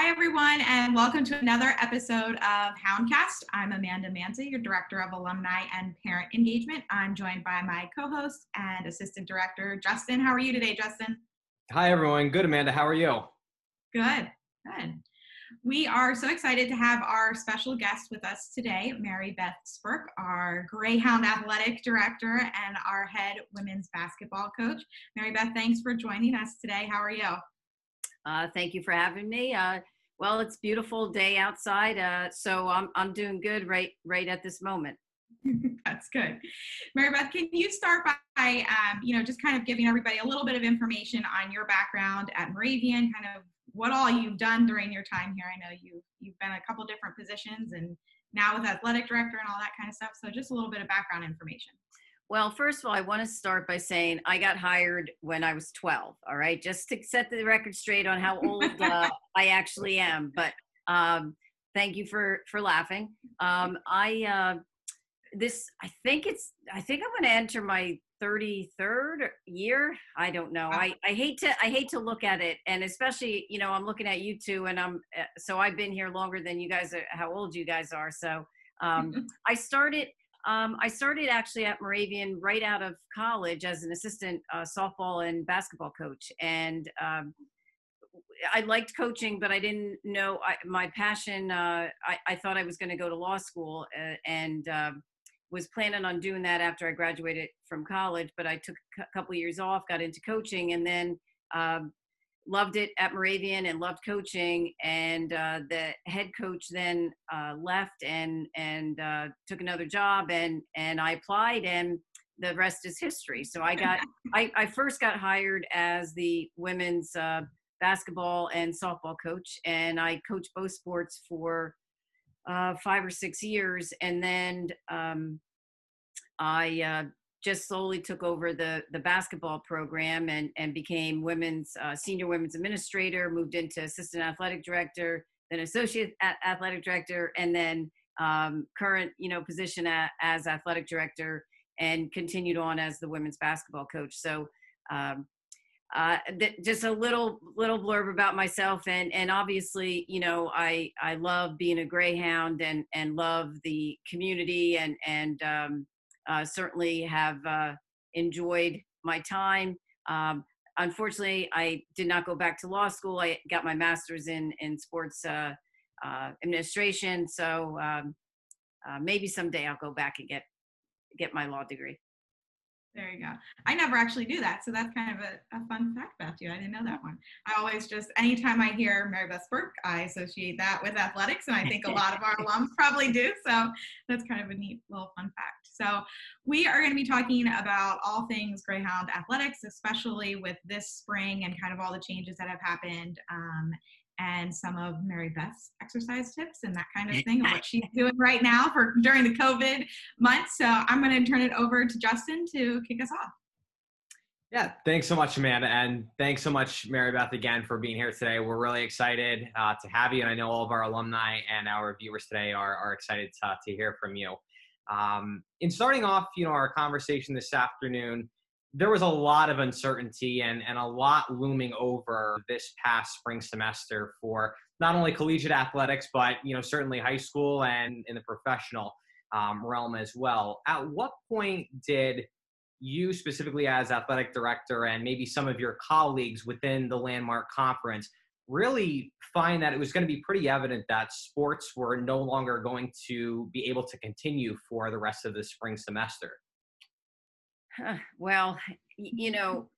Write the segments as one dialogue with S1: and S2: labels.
S1: Hi, everyone, and welcome to another episode of Houndcast. I'm Amanda Manza, your Director of Alumni and Parent Engagement. I'm joined by my co host and Assistant Director, Justin. How are you today, Justin?
S2: Hi, everyone. Good, Amanda. How are you?
S1: Good, good. We are so excited to have our special guest with us today, Mary Beth Spirk, our Greyhound Athletic Director and our head women's basketball coach. Mary Beth, thanks for joining us today. How are you?
S3: Uh, thank you for having me. Uh, well, it's beautiful day outside, uh, so I'm I'm doing good right right at this moment.
S1: That's good. Mary Beth, can you start by um, you know just kind of giving everybody a little bit of information on your background at Moravian, kind of what all you've done during your time here. I know you you've been a couple different positions and now with athletic director and all that kind of stuff. So just a little bit of background information.
S3: Well, first of all, I want to start by saying I got hired when I was 12. All right, just to set the record straight on how old uh, I actually am. But um, thank you for for laughing. Um, I uh, this I think it's I think I'm going to enter my 33rd year. I don't know. I I hate to I hate to look at it, and especially you know I'm looking at you two, and I'm uh, so I've been here longer than you guys are. How old you guys are? So um, I started um, I started actually at Moravian right out of college as an assistant uh, softball and basketball coach. And um, I liked coaching, but I didn't know I, my passion. Uh, I, I, thought I was going to go to law school uh, and um, was planning on doing that after I graduated from college. But I took a couple years off, got into coaching, and then um, loved it at Moravian and loved coaching. And uh, the head coach then uh, left and and uh, took another job, and and I applied, and the rest is history. So I got I, I first got hired as the women's uh, basketball and softball coach, and I coached both sports for uh, five or six years, and then um, I uh, just slowly took over the the basketball program and and became women's uh, senior women's administrator moved into assistant athletic director then associate athletic director and then um, current you know position at, as athletic director and continued on as the women's basketball coach. So um, uh, th- just a little little blurb about myself and and obviously you know I I love being a greyhound and and love the community and and um, uh, certainly have uh, enjoyed my time. Um, unfortunately, I did not go back to law school. I got my master's in in sports uh, uh administration. So um, uh, maybe someday I'll go back and get get my law degree.
S1: There you go. I never actually do that. So that's kind of a, a, fun fact about you. I didn't know that one. I always just, anytime I hear Mary Beth Spirk, I associate that with athletics. And I think a lot of our alums probably do. So that's kind of a neat little fun fact. So we are going to be talking about all things Greyhound athletics, especially with this spring and kind of all the changes that have happened. Um, and some of Mary Beth's exercise tips and that kind of thing, what she's doing right now for during the COVID months. So I'm going to turn it over to Justin to kick us off.
S2: Yeah, thanks so much, Amanda, and thanks so much, Mary Beth, again for being here today. We're really excited uh, to have you, and I know all of our alumni and our viewers today are, are excited to, to hear from you. Um, in starting off, you know, our conversation this afternoon, there was a lot of uncertainty and, and a lot looming over this past spring semester for not only collegiate athletics, but you know certainly high school and in the professional um, realm as well. At what point did you specifically as athletic director and maybe some of your colleagues within the landmark conference really find that it was going to be pretty evident that sports were no longer going to be able to continue for the rest of the spring semester
S3: well, you know,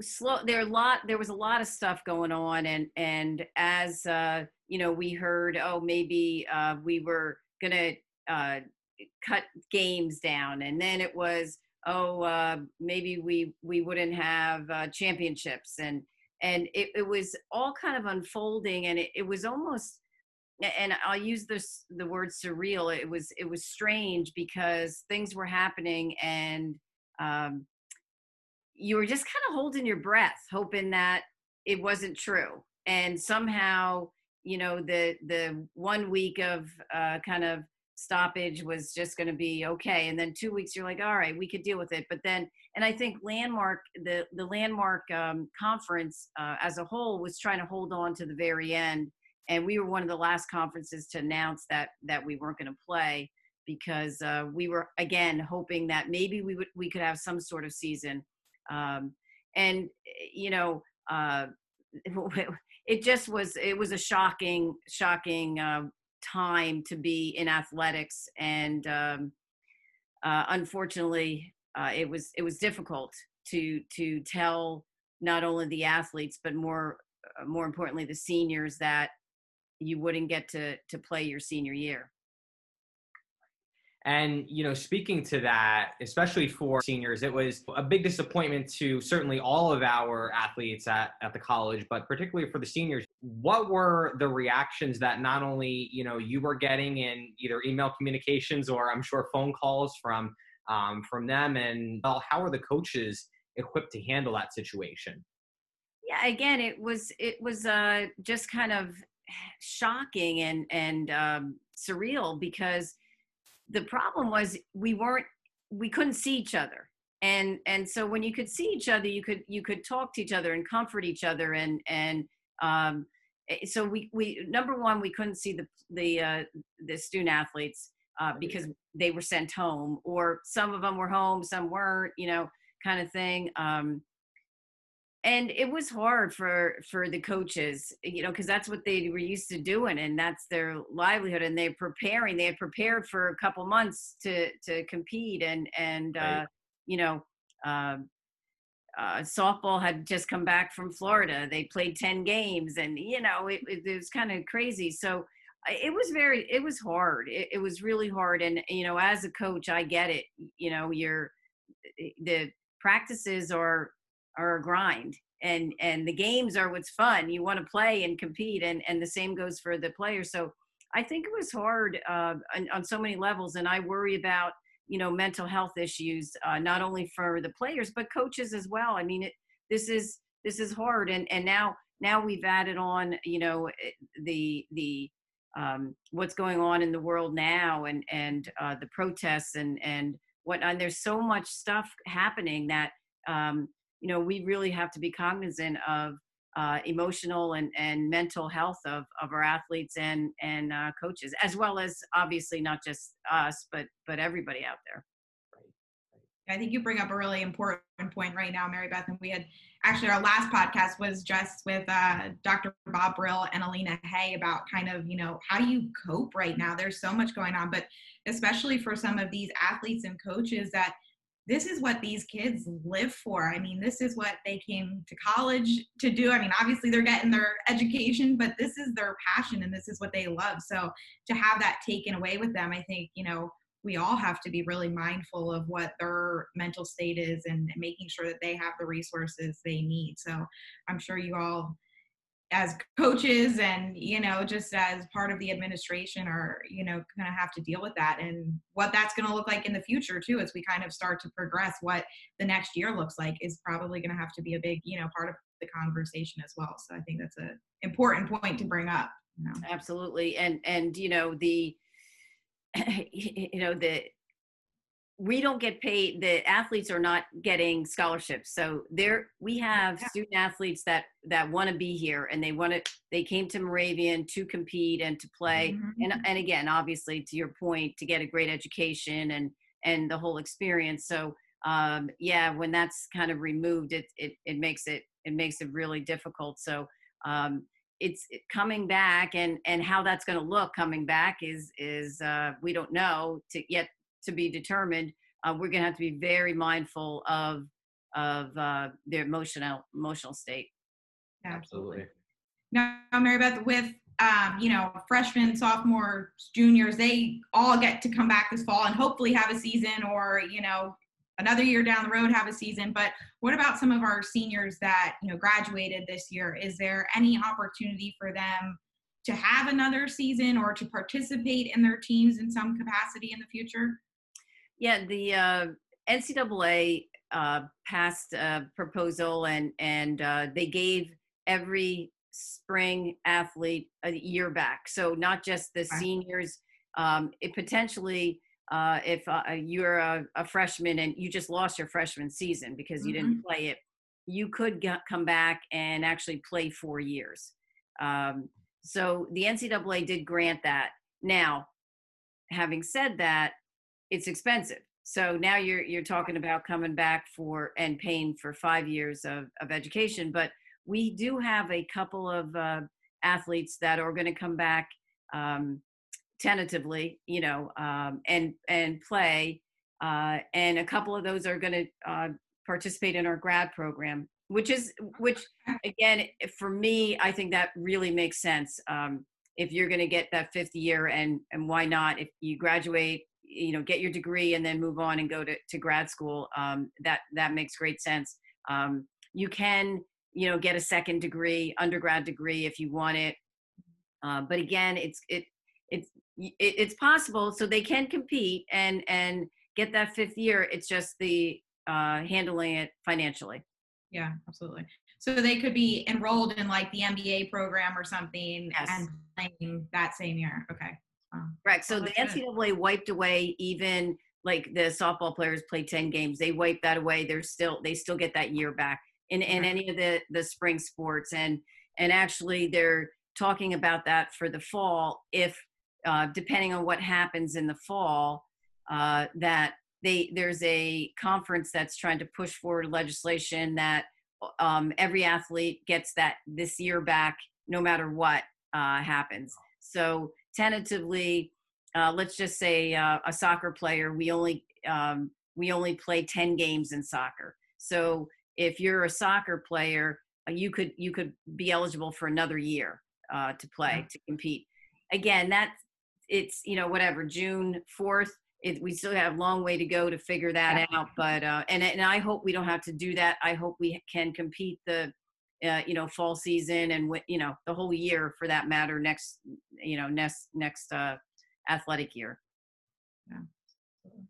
S3: slow. There a lot. There was a lot of stuff going on, and and as uh, you know, we heard, oh, maybe uh, we were gonna uh, cut games down, and then it was, oh, uh, maybe we we wouldn't have uh, championships, and and it, it was all kind of unfolding, and it, it was almost and I'll use this the word surreal. It was it was strange because things were happening and um, you were just kind of holding your breath, hoping that it wasn't true. And somehow, you know, the the one week of uh, kind of stoppage was just going to be okay and then two weeks you're like all right we could deal with it but then and i think landmark the the landmark um, conference uh, as a whole was trying to hold on to the very end and we were one of the last conferences to announce that that we weren't going to play because uh, we were again hoping that maybe we would we could have some sort of season. Um, and you know uh, it just was it was a shocking shocking uh, time to be in athletics and um, uh, unfortunately uh, it was it was difficult to to tell not only the athletes but more uh, more importantly the seniors that you wouldn't get to to play your senior year
S2: and, you know, speaking to that, especially for seniors, it was a big disappointment to certainly all of our athletes at, at the college, but particularly for the seniors. What were the reactions that not only, you know, you were getting in either email communications or I'm sure phone calls from um, from them and well, how are the coaches equipped to handle that situation?
S3: Yeah, again, it was it was uh, just kind of shocking and and um, surreal because the problem was we weren't we couldn't see each other. And and so when you could see each other you could you could talk to each other and comfort each other and and um, eh, so we we number one we couldn't see the the uh, the student athletes uh, because they were sent home or some of them were home some weren't you know kind of thing. Um, and it was hard for for the coaches you know because that's what they were used to doing and that's their livelihood and they're preparing they had prepared for a couple months to to compete and and right. uh you know uh, uh, softball had just come back from Florida. They played 10 games and, you know, it, it, it was kind of crazy. So it was very, it was hard. It, it was really hard. And, you know, as a coach, I get it. You know, you're, the practices are are a grind and and the games are what's fun. You want to play and compete and and the same goes for the players. So i think it was hard uh, on, on so many levels and i worry about you know mental health issues uh, not only for the players but coaches as well. I mean it, this is this is hard and and now now we've added on you know eh, the the um, what's going on in the world now and and uh, the protests and and what and there's so much stuff happening that um, you know we really have to be cognizant of uh, emotional and, and mental health of, of our athletes and and uh, coaches as well as obviously not just us but but everybody out there
S1: I think you bring up a really important point right now, Mary Beth. And we had actually our last podcast was just with uh, Dr. Bob Brill and Alina Hay about kind of, you know, how do you cope right now? There's so much going on, but especially for some of these athletes and coaches that this is what these kids live for. I mean, this is what they came to college to do. I mean, obviously they're getting their education, but this is their passion and this is what they love. So to have that taken away with them, I think, you know, we all have to be really mindful of what their mental state is and making sure that they have the resources they need. So I'm sure you all as coaches and you know just as part of the administration are you know going to have to deal with that and what that's going to look like in the future too as we kind of start to progress what the next year looks like is probably going to have to be a big you know part of the conversation as well so i think that's an important point to bring up
S3: you know? absolutely and and you know the you know the we don't get paid the athletes are not getting scholarships. So there we have student athletes that that want to be here and they want to they came to moravian to compete and to play. Mm-hmm. and and again obviously to your point to get a great education and and the whole experience. So um yeah when that's kind of removed it it, it makes it it makes it really difficult. So um it's coming back and and how that's going to look coming back is is uh we don't know to yet to be determined, uh, we're going to have to be very mindful of of uh, their emotional emotional state.
S2: Absolutely.
S1: Now, Mary Beth, with um, you know freshmen, sophomores, juniors, they all get to come back this fall and hopefully have a season, or you know another year down the road have a season. But what about some of our seniors that you know graduated this year? Is there any opportunity for them? to have another season or to participate in their teams in some capacity in the future?
S3: Yeah, the uh, NCAA uh, passed a proposal and and uh, they gave every spring athlete a year back. So not just the seniors um, it potentially uh, if uh, you're a, a, freshman and you just lost your freshman season because you mm-hmm. didn't play it, you could get, come back and actually play four years. Um, so the NCAA did grant that. Now, having said that, it's expensive. So now you're you're talking about coming back for and paying for five years of, of education. But we do have a couple of uh, athletes that are going to come back um, tentatively, you know, um, and and play. Uh, and a couple of those are going to uh, participate in our grad program, which is which again for me, I think that really makes sense. Um, if you're going to get that fifth year, and and why not? If you graduate, you know, get your degree and then move on and go to to grad school, um, that that makes great sense. Um, you can you know get a second degree, undergrad degree if you want it. Uh, but again, it's it it's it's possible so they can compete and and get that fifth year it's just the uh handling it financially
S1: yeah absolutely so they could be enrolled in like the mba program or something yes. and playing that same year okay
S3: right so the ncaa good. wiped away even like the softball players play 10 games they wiped that away they're still they still get that year back in in any of the the spring sports and and actually they're talking about that for the fall if uh, depending on what happens in the fall, uh, that they there's a conference that's trying to push forward legislation that um, every athlete gets that this year back, no matter what uh, happens. So tentatively, uh, let's just say uh, a soccer player, we only um, we only play ten games in soccer. So if you're a soccer player, uh, you could you could be eligible for another year to play to compete again that it's you know whatever June fourth. we still have a long way to go to figure that out, but uh, and and I hope we don't have to do that. I hope we can compete the uh, you know fall season and you know the whole year for that matter next you know next next uh, athletic year.
S2: Yeah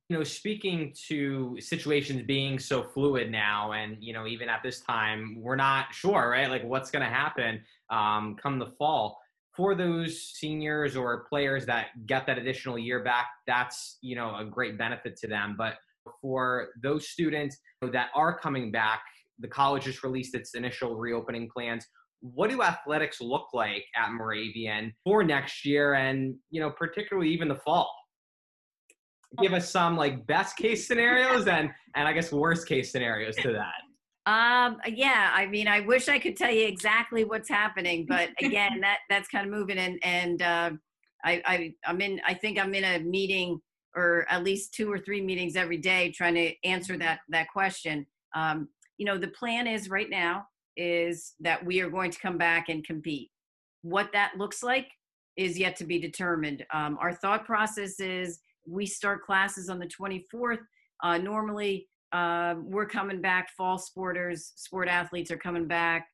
S2: you know speaking to situations being so fluid now and you know even at this time we're not sure right like what's going to happen um, come the fall for those seniors or players that get that additional year back, that's you know a great benefit to them. But for those students that are coming back, the college just released its initial reopening plans. What do athletics look like at Moravian for next year, and you know particularly even the fall? Give us some like best case scenarios and and I guess worst case scenarios to that.
S3: Um, yeah, I mean, I wish I could tell you exactly what's happening, but again, that that's kind of moving and, and, uh, I, I, I'm in, I think I'm in a meeting or at least two or three meetings every day trying to answer that, that question. Um, you know, the plan is right now is that we are going to come back and compete. What that looks like is yet to be determined. Um, our thought process is we start classes on the 24th. Uh, normally, uh, we're coming back. Fall sporters, sport athletes are coming back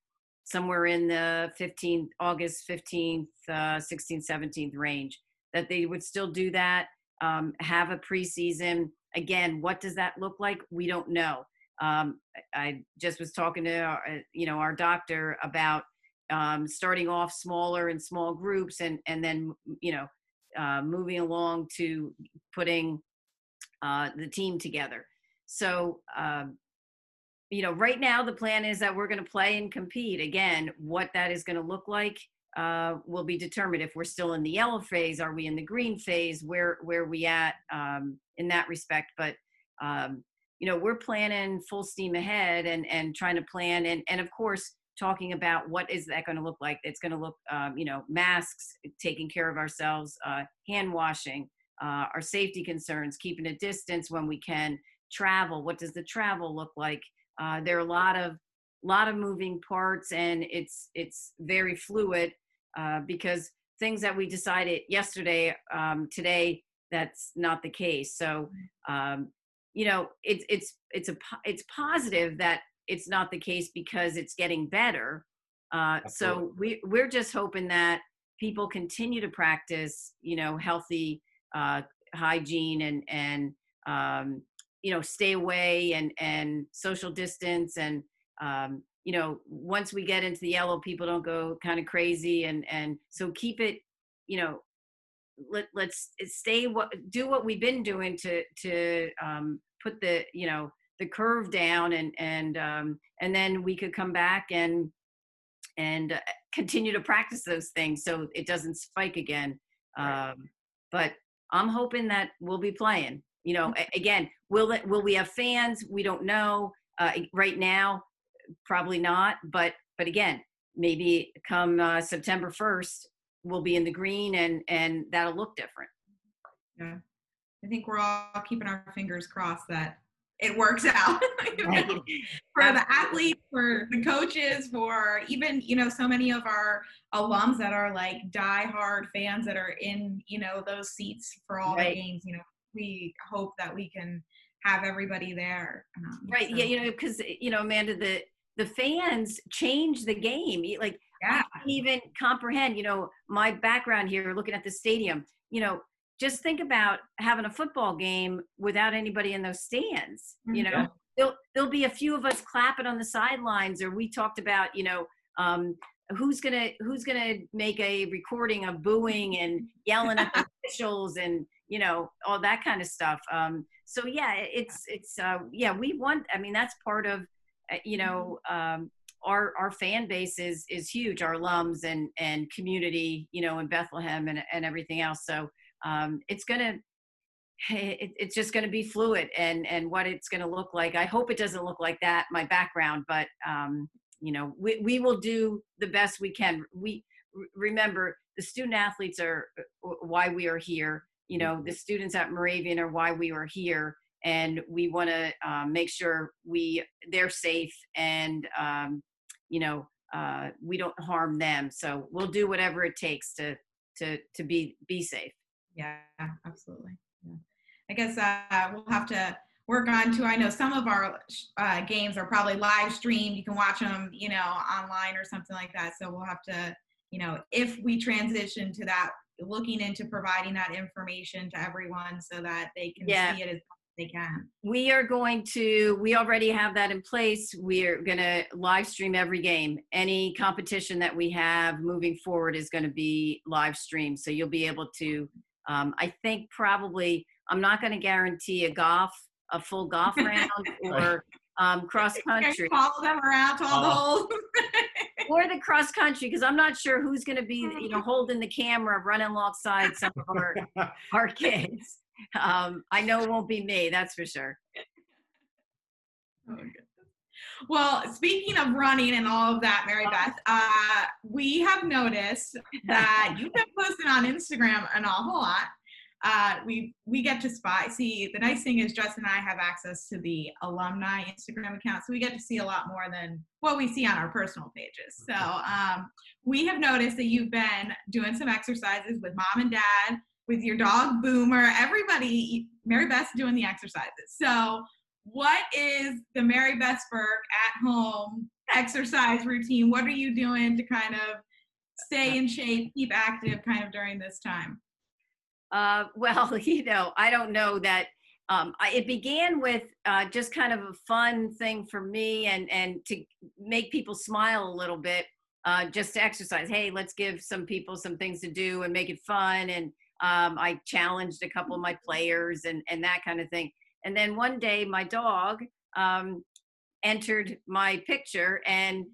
S3: somewhere in the 15th, August 15th, uh, 16th, 17th range. That they would still do that, um, have a preseason. Again, what does that look like? We don't know. Um, I just was talking to our, uh, you know our doctor about um, starting off smaller and small groups, and and then you know uh, moving along to putting uh, the team together. So, um, you know, right now the plan is that we're going to play and compete. Again, what that is going to look like uh, will be determined. If we're still in the yellow phase, are we in the green phase? Where where we at um, in that respect? But um, you know, we're planning full steam ahead and and trying to plan and and of course talking about what is that going to look like. It's going to look, um, you know, masks, taking care of ourselves, uh, hand washing, uh, our safety concerns, keeping a distance when we can travel what does the travel look like? Uh, there are a lot of lot of moving parts and it's it's very fluid uh, because things that we decided yesterday um, today that's not the case. So um, you know it's it's it's a it's positive that it's not the case because it's getting better uh, so we we're just hoping that people continue to practice you know healthy uh, hygiene and and um, you know stay away and and social distance and um, you know once we get into the yellow people don't go kind of crazy and and so keep it you know let, let's stay what do what we've been doing to to um, put the you know the curve down and and um, and then we could come back and and uh, continue to practice those things so it doesn't spike again
S2: Right.
S3: um, but i'm hoping that we'll be playing you know
S1: Mm-hmm.
S3: again will it will we have fans we don't know uh, right now probably not but but again maybe come uh, september 1st we'll be in the green and and that'll look different
S1: Yeah. I think we're all keeping our fingers crossed that it works out
S3: Right.
S1: for the athletes, for the coaches, for even, you know, so many of our alums that are like diehard fans that are in, you know, those seats for all
S3: Right.
S1: the games. You know, we hope that we can have everybody there. Um,
S3: right
S1: so,
S3: yeah you know because you know amanda the the fans change the game like
S1: yeah.
S3: I can't even comprehend, you know, my background here looking at the stadium, you know, just think about having a football game without anybody in those stands. You know,
S1: Mhm.
S3: there'll there'll be a few of us clapping on the sidelines, or we talked about, you know, um, who's gonna who's gonna make a recording of booing and yelling at the officials and you know all that kind of stuff. Um, so yeah, it's it's uh, yeah we want. I mean that's part of uh, you know um, our our fan base is is huge our alums and and community you know in bethlehem and, and everything else. So um it's gonna it, it's just going to be fluid and and what it's going to look like. I hope it doesn't look like that my background but um you know we, we will do the best we can. We remember the student athletes are uh, why we are here. You know the students at moravian are why we are here and we want to um, make sure we they're safe and um, you know uh, we don't harm them so we'll do whatever it takes to to to be be safe
S1: Yeah, absolutely. Yeah. I guess uh, we'll have to work on too. I know some of our uh, games are probably live streamed. You can watch them, you know, online or something like that. So we'll have to, you know, if we transition to that, looking into providing that information to everyone so that they can
S3: Yeah.
S1: see it as they can.
S3: we are going to we already have that in place. We're going to live stream every game. Any competition that we have moving forward is going to be live streamed. So you'll be able to um, i think probably i'm not going to guarantee a golf a full golf round or um, cross country.
S1: Follow them around to all the
S2: Uh,
S1: holes.
S3: or the cross country because i'm not sure who's going to be you know holding the camera running alongside some of our our kids um, i know it won't be me that's for sure
S1: Oh, goodness. Well, speaking of running and all of that, Mary Beth, uh, we have noticed that you've been posting on Instagram an awful lot. Uh, we we get to spy. See, the nice thing is Justin and I have access to the alumni Instagram account, so we get to see a lot more than what we see on our personal pages. So um, we have noticed that you've been doing some exercises with mom and dad, with your dog Boomer. Everybody, Mary Beth's doing the exercises. So what is the Mary Beth Spirk at home exercise routine? What are you doing to kind of stay in shape, keep active kind of during this time?
S3: Uh, well, you know, I don't know that. Um, I, it began with uh, just kind of a fun thing for me, and and to make people smile a little bit, uh, just to exercise. Hey, let's give some people some things to do and make it fun. And um, I challenged a couple of my players and and that kind of thing. And then one day, my dog um, entered my picture, and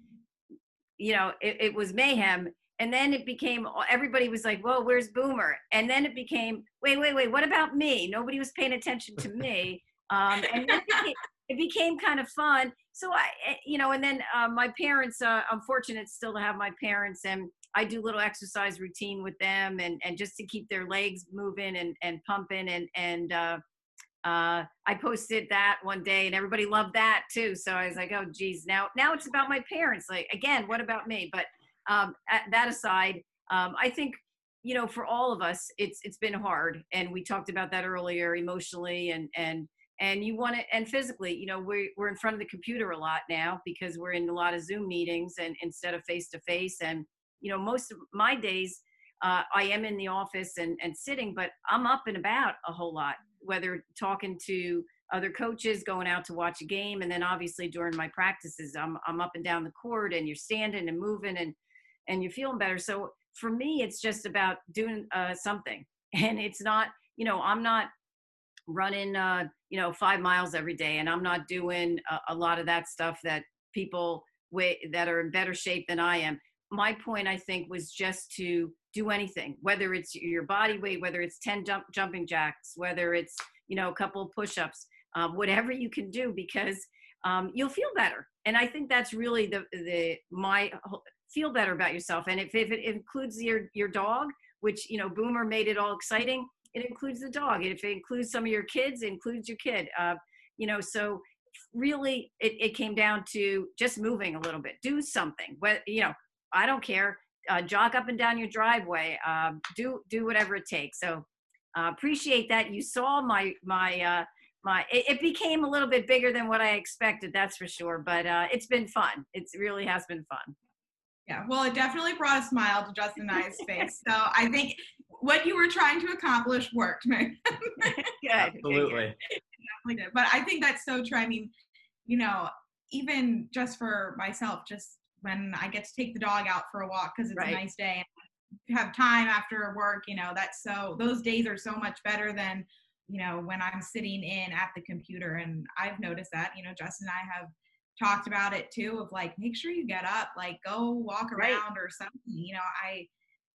S3: you know, it, it was mayhem. And then it became everybody was like whoa where's boomer? And then it became wait wait wait what about me? Nobody was paying attention to me. Um, and then it became, it became kind of fun. So i eh, you know and then uh, my parents uh, i'm fortunate still to have my parents and i do little exercise routine with them and and just to keep their legs moving and and pumping and and uh, uh, I posted that one day and everybody loved that too. So I was like, oh geez, now now it's about my parents. Like again, what about me? But um, at that aside, um, I think you know for all of us, it's it's been hard, and we talked about that earlier, emotionally and and and you want to and physically. You know, we're we're in front of the computer a lot now because we're in a lot of Zoom meetings and instead of face to face. And you know, most of my days. Uh, I am in the office and, and sitting, but I'm up and about a whole lot, whether talking to other coaches, going out to watch a game, and then obviously during my practices, I'm I'm up and down the court, and you're standing and moving, and and you're feeling better. So for me, it's just about doing uh, something. and it's not you know i'm not running uh you know five miles every day and i'm not doing a, a lot of that stuff that people way that are in better shape than i am my point i think was just to do anything whether it's your body weight whether it's 10 jump, jumping jacks whether it's you know a couple push-ups um, whatever you can do because um, you'll feel better. And i think that's really the the my feel better about yourself. And if, if it includes your your dog which you know boomer made it all exciting it includes the dog. If it includes some of your kids it includes your kid. Uh, you know so really it, it came down to just moving a little bit. Do something but you know i don't care uh, jog up and down your driveway um, do do whatever it takes so uh, appreciate that you saw my my uh, my it, it, became a little bit bigger than what i expected that's for sure but uh, it's been fun it really has been fun
S1: yeah, well, it definitely brought a smile to Justin and I's face. So I think what you were trying to accomplish worked.
S2: Yeah, absolutely.
S1: But I think that's so true. I mean, you know, even just for myself, just when I get to take the dog out for a walk because it's right. a nice day and have time after work, you know, that's so, those days are so much better than, you know, when I'm sitting in at the computer. And I've noticed that, you know, Justin and I have talked about it too of like make sure you get up like go walk around right. or something you know i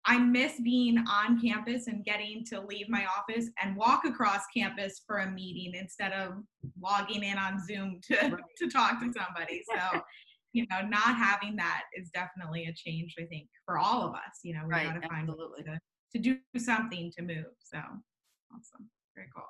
S1: i miss being on campus and getting to leave my office and walk across campus for a meeting instead of logging in on zoom to right. to talk to somebody so you know not having that is definitely a change i think for all of us you know we right. got to find absolutely. to, to do something to move so awesome very cool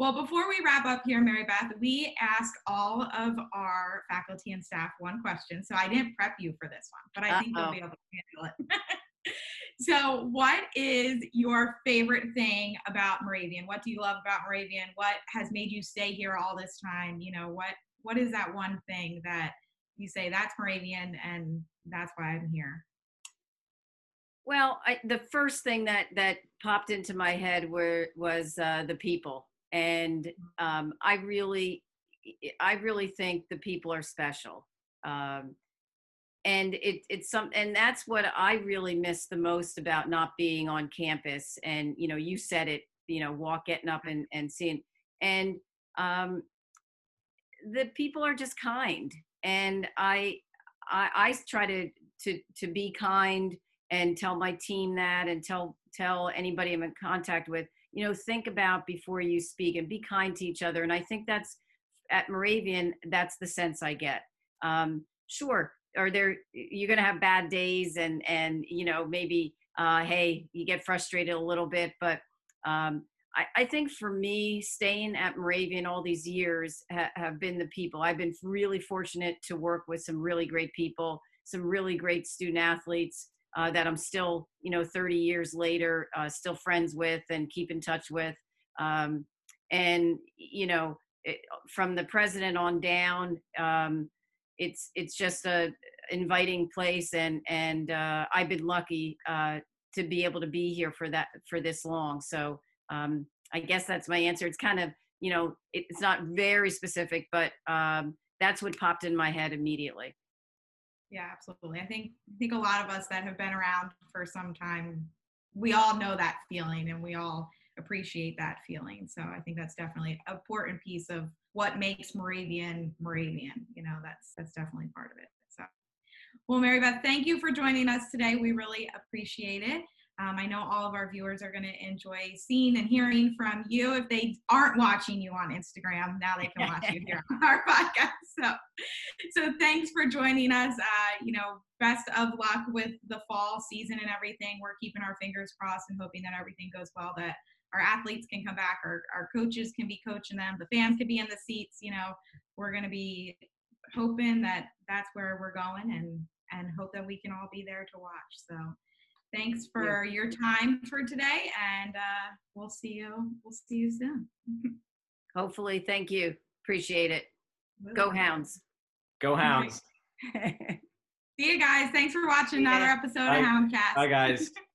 S1: well, before we wrap up here, Mary Beth, we ask all of our faculty and staff one question. So I didn't prep you for this one, but I Uh-oh. think you'll be able to handle it. so, what is your favorite thing about Moravian? What do you love about Moravian? What has made you stay here all this time? You know, what what is that one thing that you say that's Moravian and that's why I'm here?
S3: Well, I, the first thing that that popped into my head were was uh, the people and um, I really, I really think the people are special. Um, and it, it's some, and that's what I really miss the most about not being on campus. And you know, you said it. You know, walk getting up and and seeing, and um, the people are just kind. And I, I, I try to to to be kind and tell my team that, and tell tell anybody I'm in contact with you know think about before you speak and be kind to each other. And i think that's at moravian that's the sense i get. Um, sure are there you're to have bad days and and you know maybe uh, hey you get frustrated a little bit but um, I, I, think for me staying at moravian all these years ha- have been the people i've been really fortunate to work with some really great people some really great student athletes uh, that I'm still, you know, 30 years later, uh, still friends with and keep in touch with. Um, and you know, it, from the president on down, um, it's it's just a inviting place, and and uh, I've been lucky uh, to be able to be here for that for this long. So um, I guess that's my answer. It's kind of you know, it, it's not very specific, but um, that's what popped in my head immediately.
S1: Yeah absolutely. I think i think a lot of us that have been around for some time we all know that feeling and we all appreciate that feeling. So i think that's definitely an important piece of what makes moravian moravian you know that's that's definitely part of it. So well mary beth thank you for joining us today. We really appreciate it um, I know all of our viewers are going to enjoy seeing and hearing from you. If they aren't watching you on Instagram, now they can watch you here on our podcast. So, so thanks for joining us. Uh, you know, best of luck with the fall season and everything. We're keeping our fingers crossed and hoping that everything goes well. That our athletes can come back, our, our coaches can be coaching them, the fans can be in the seats. You know, we're going to be hoping that that's where we're going and and hope that we can all be there to watch. So thanks for yeah. your time for today and uh, we'll see you we'll see you soon.
S3: Hopefully thank you. Appreciate it. Go hounds.
S2: Go hounds.
S1: See you guys. Thanks for watching another episode bye. of houndcast.
S2: Bye guys